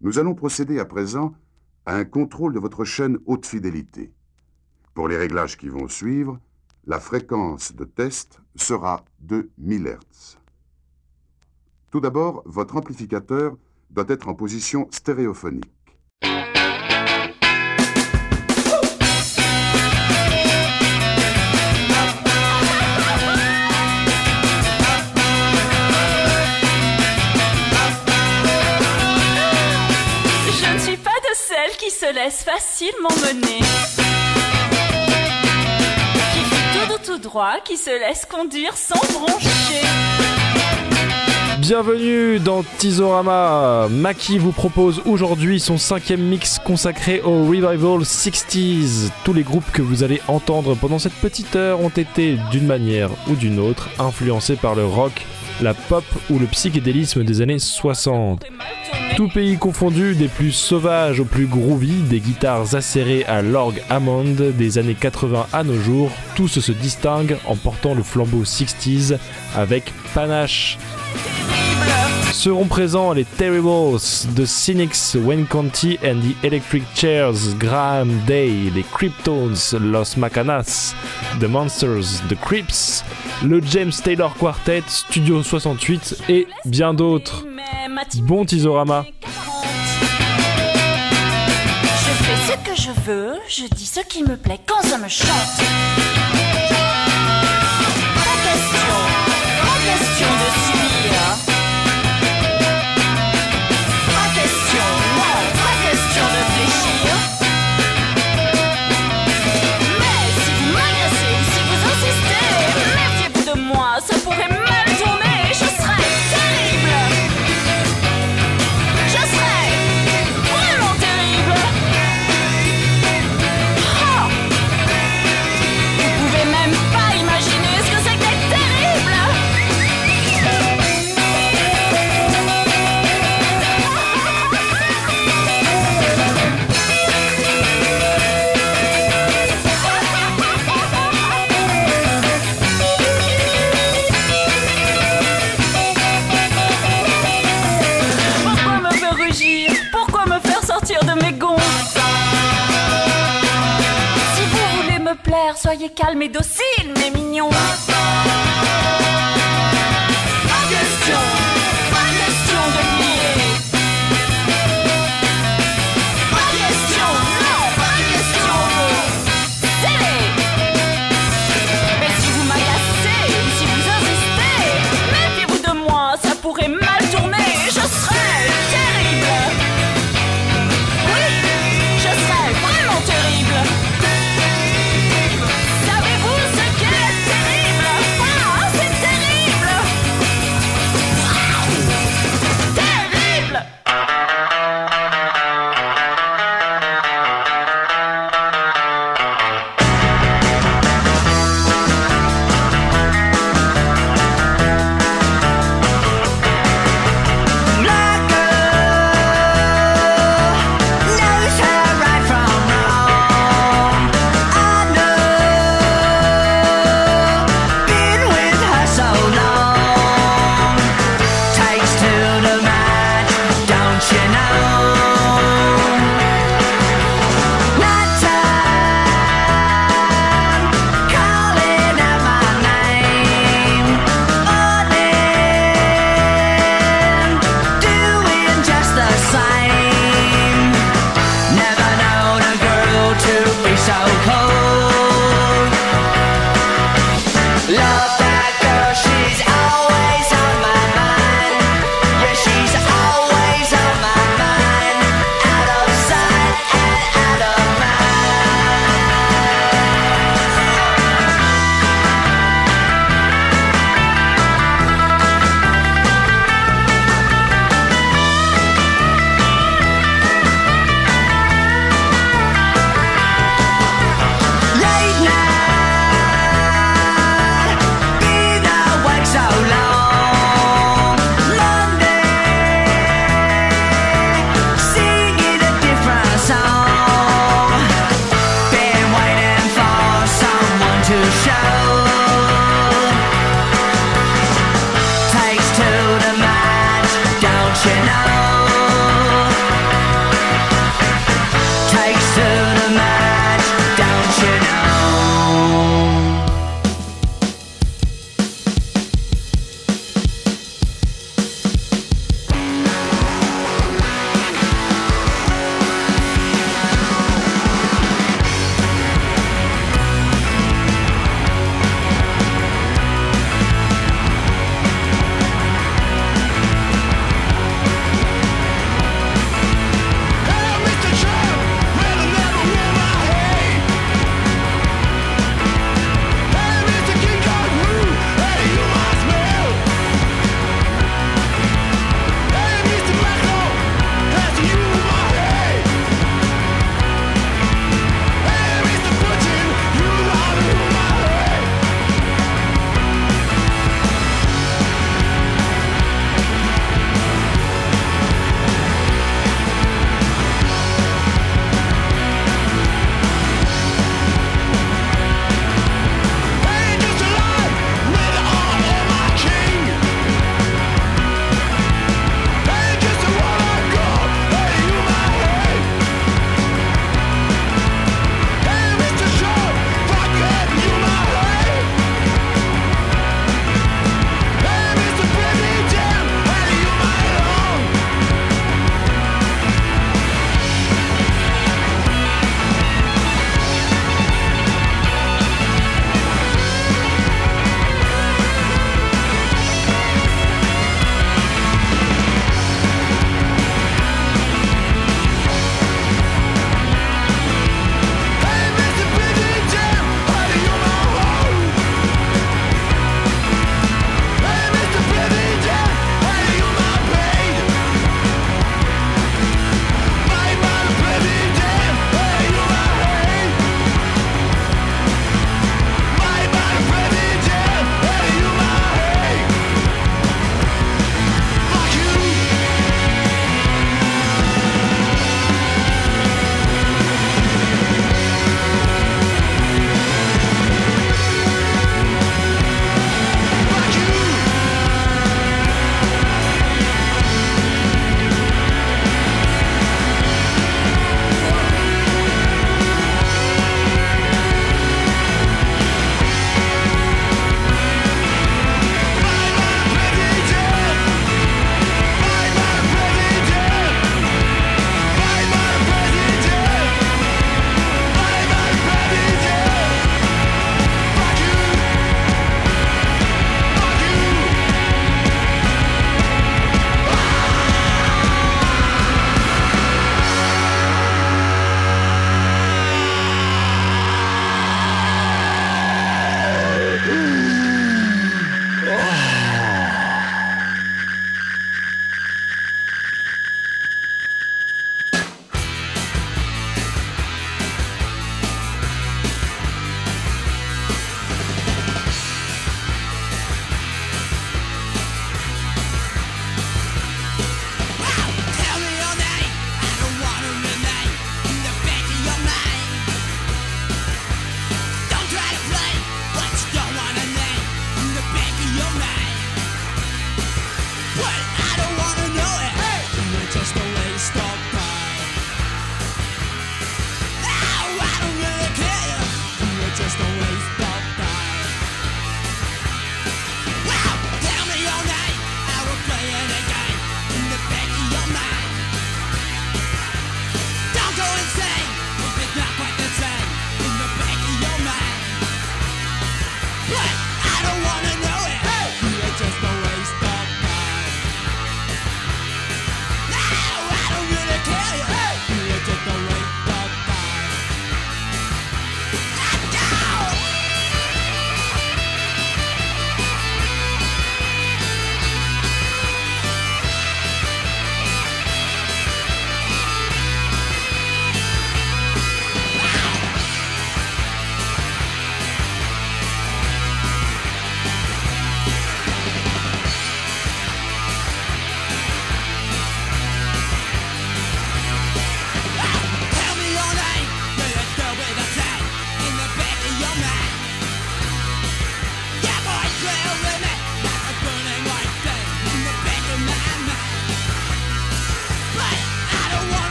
Nous allons procéder à présent à un contrôle de votre chaîne haute fidélité. Pour les réglages qui vont suivre, la fréquence de test sera de 1000 Hz. Tout d'abord, votre amplificateur doit être en position stéréophonique. Se laissent facilement mener. Qui fait tout tout droit, qui se laisse conduire sans broncher. Bienvenue dans Tizorama. Maki vous propose aujourd'hui son cinquième mix consacré au Revival 60s. Tous les groupes que vous allez entendre pendant cette petite heure ont été, d'une manière ou d'une autre, influencés par le rock, la pop ou le psychédélisme des années 60. Tout pays confondu, des plus sauvages aux plus groovy, des guitares acérées à l'orgue Hammond des années 80 à nos jours, tous se distinguent en portant le flambeau 60s avec panache. Seront présents les Terribles, The Cynics, Wayne County and the Electric Chairs, Graham Day, les Cryptones, Los Macanas, The Monsters, The Crips, le James Taylor Quartet, Studio 68 et bien d'autres. Bon Tizorama. Je fais ce que je veux, je dis ce qui me plaît quand ça me chante. Pas question, pas question de subir.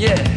Yeah.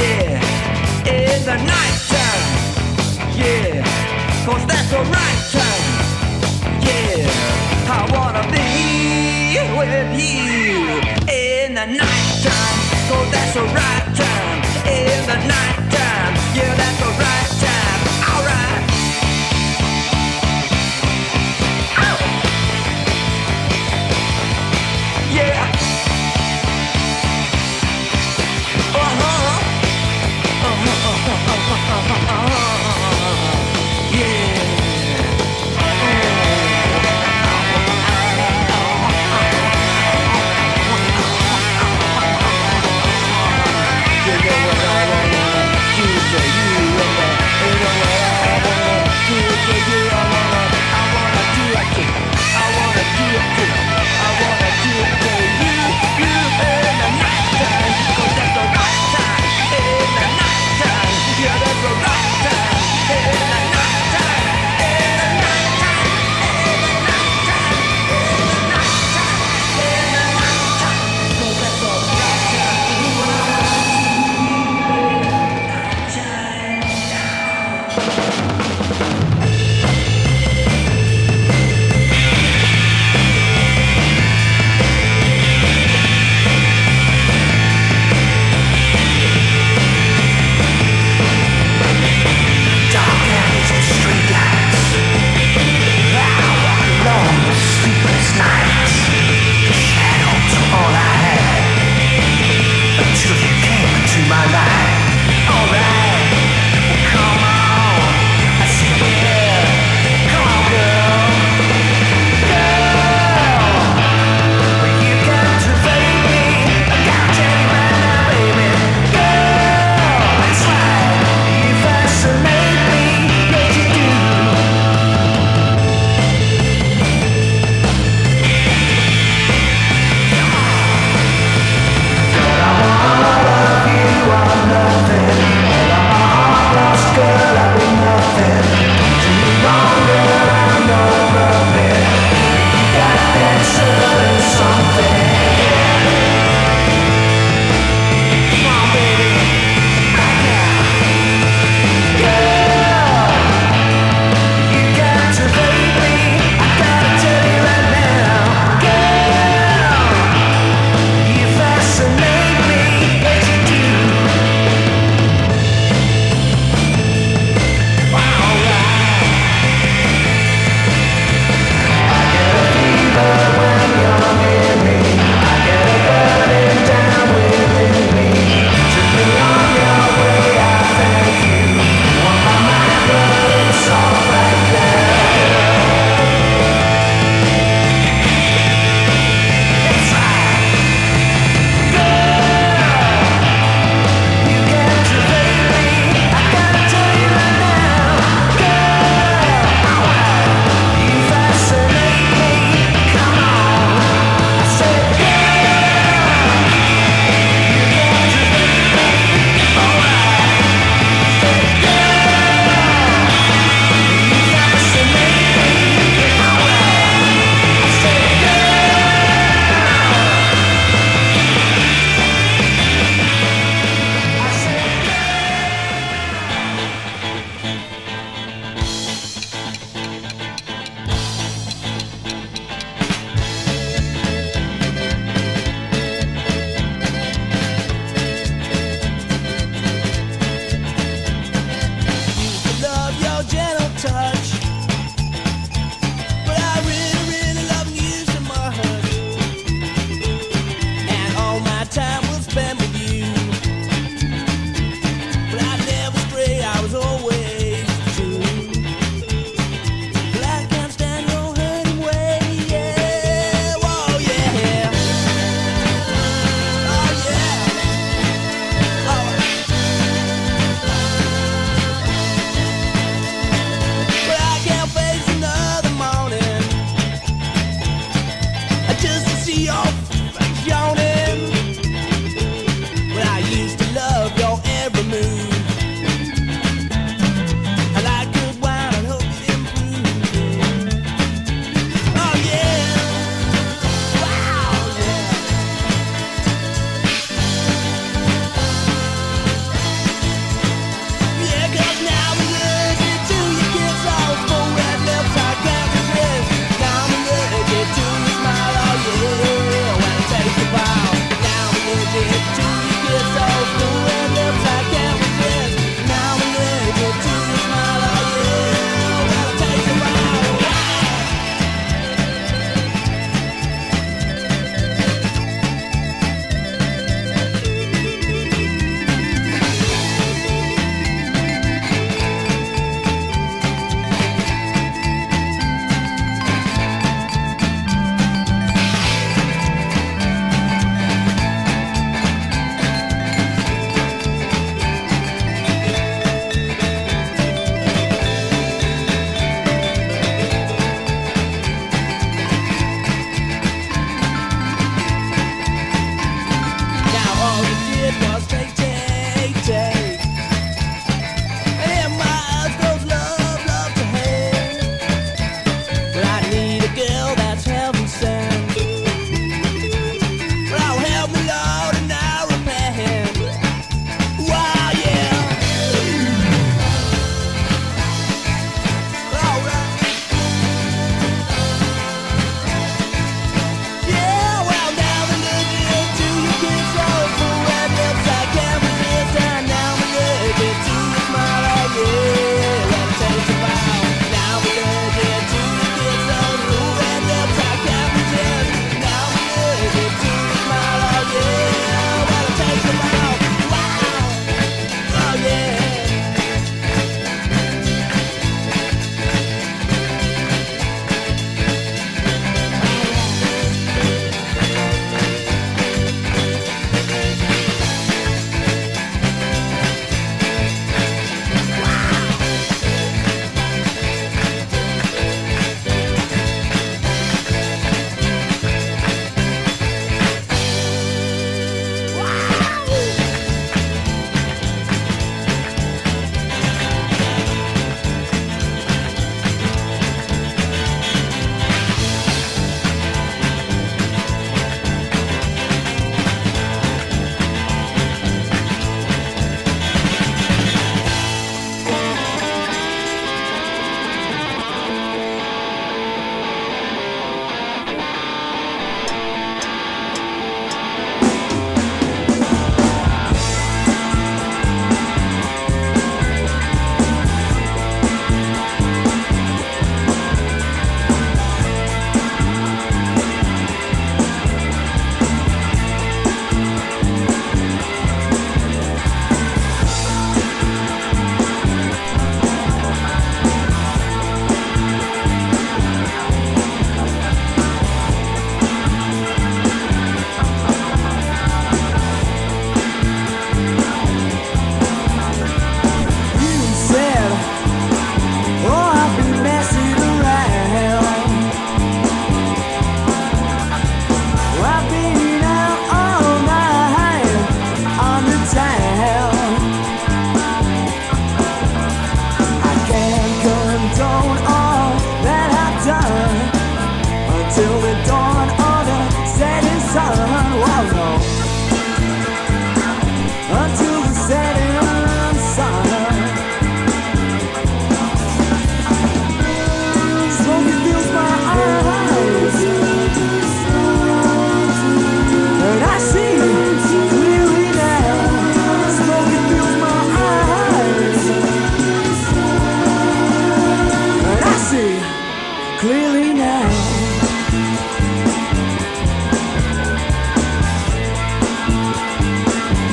yeah, in the night time, yeah, cause that's the right time, yeah, I wanna be with you in the night time, cause that's the right time, in the night time, yeah, that's the right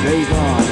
days on.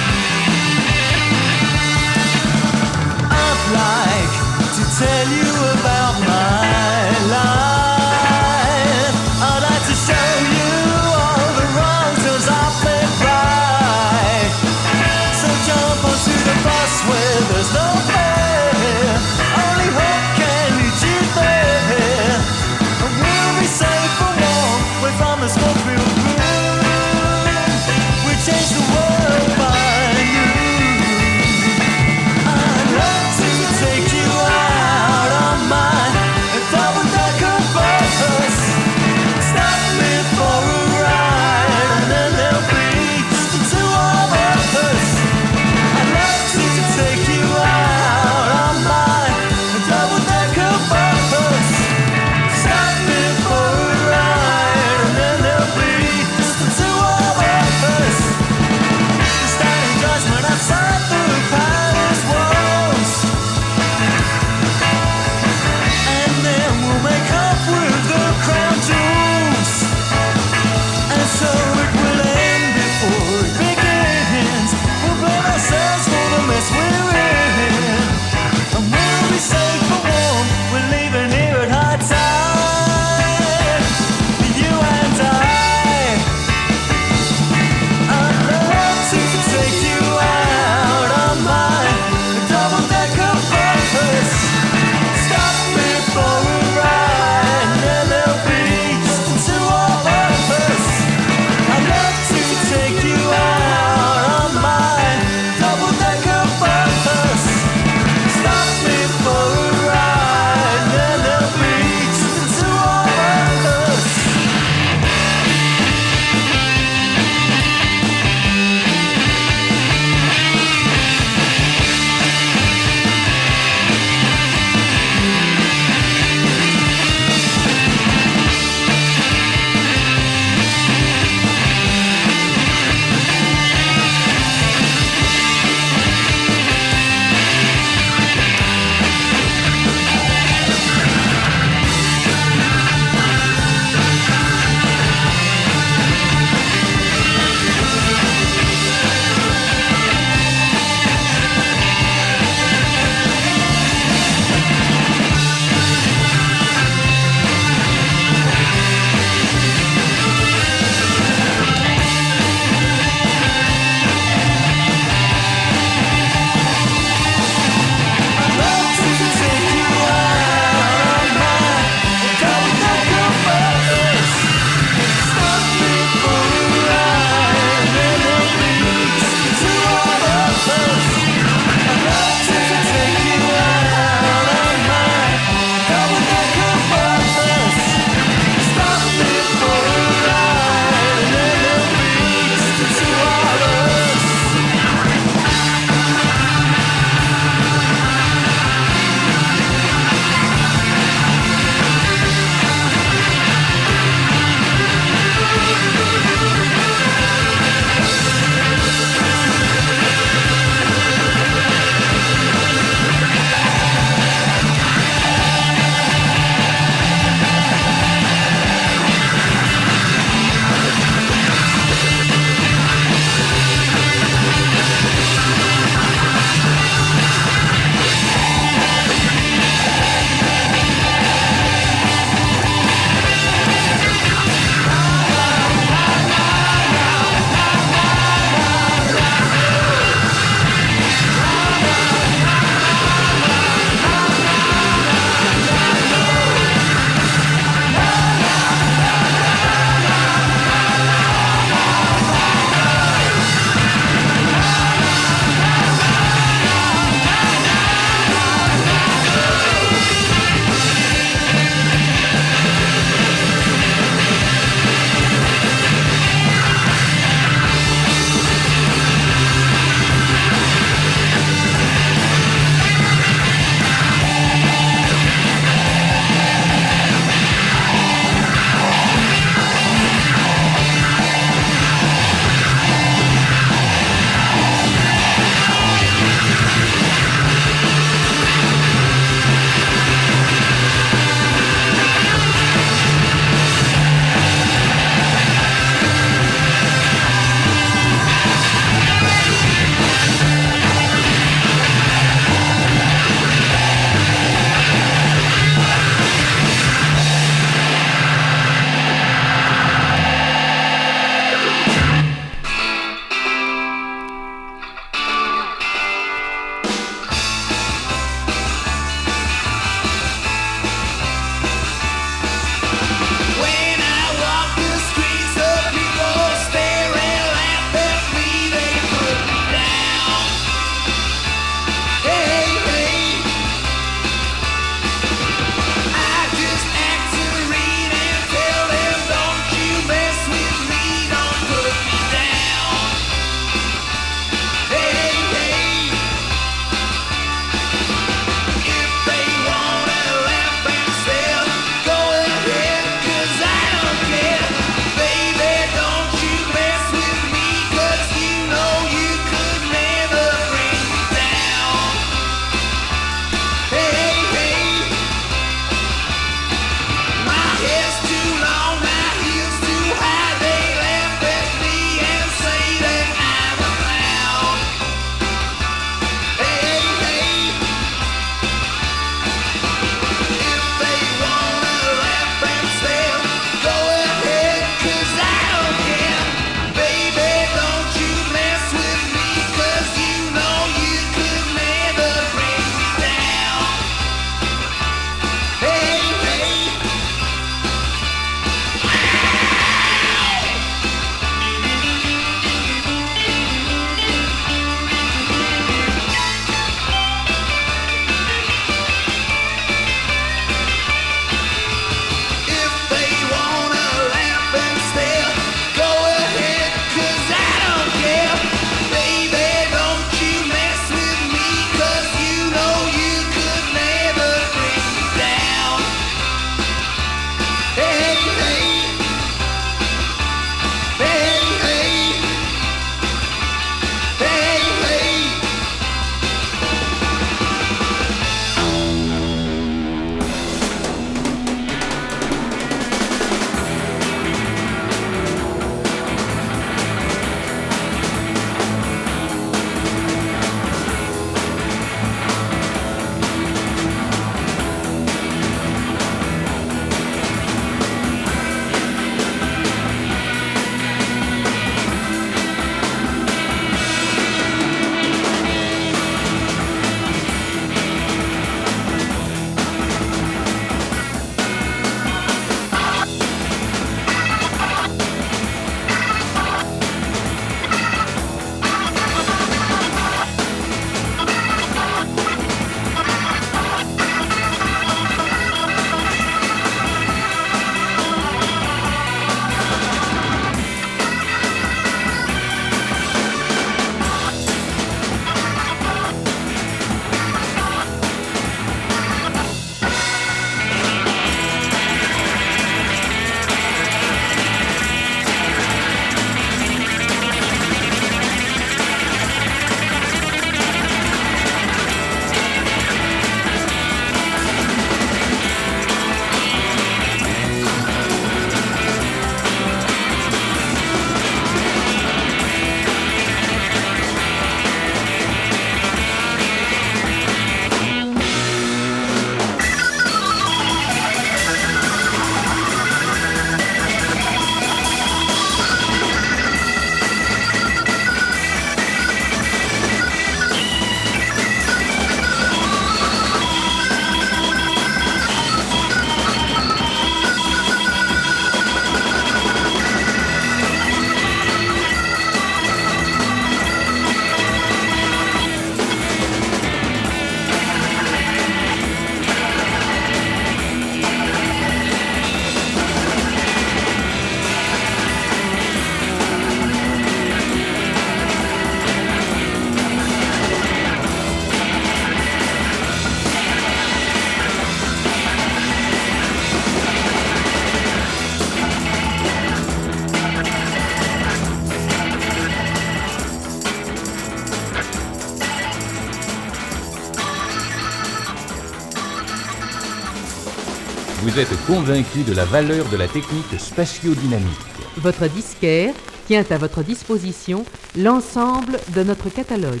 convaincu de la valeur de la technique spatio-dynamique. Votre disquaire tient à votre disposition l'ensemble de notre catalogue.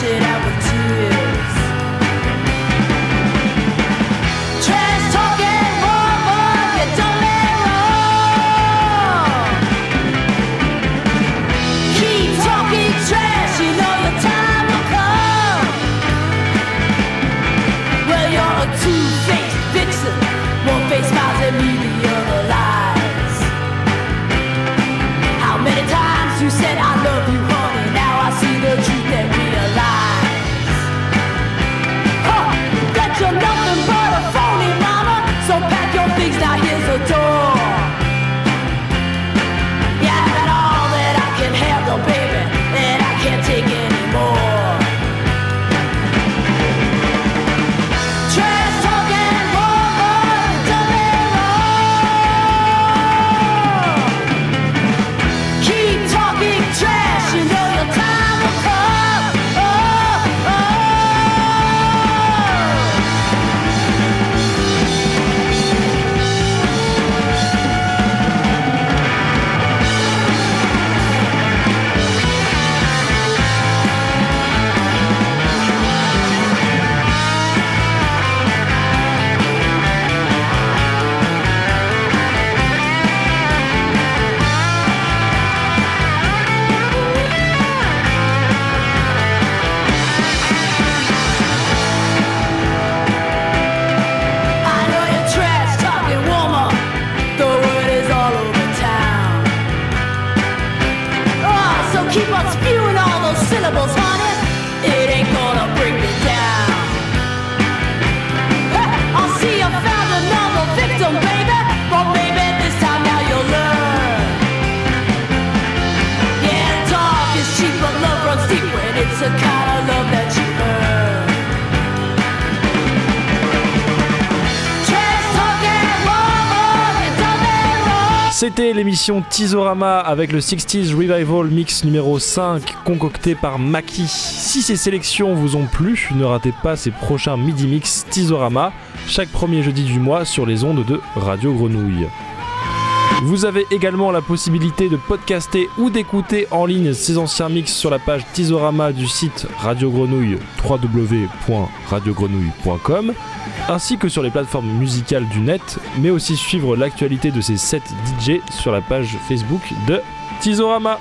should I l'émission Tizorama avec le 60s Revival Mix numéro 5 concocté par Maki. Si ces sélections vous ont plu, ne ratez pas ces prochains midi mix Tizorama chaque premier jeudi du mois sur les ondes de Radio Grenouille. Vous avez également la possibilité de podcaster ou d'écouter en ligne ces anciens mix sur la page Tizorama du site Radio Grenouille www.radiogrenouille.com ainsi que sur les plateformes musicales du net, mais aussi suivre l'actualité de ces 7 DJ sur la page Facebook de Tizorama.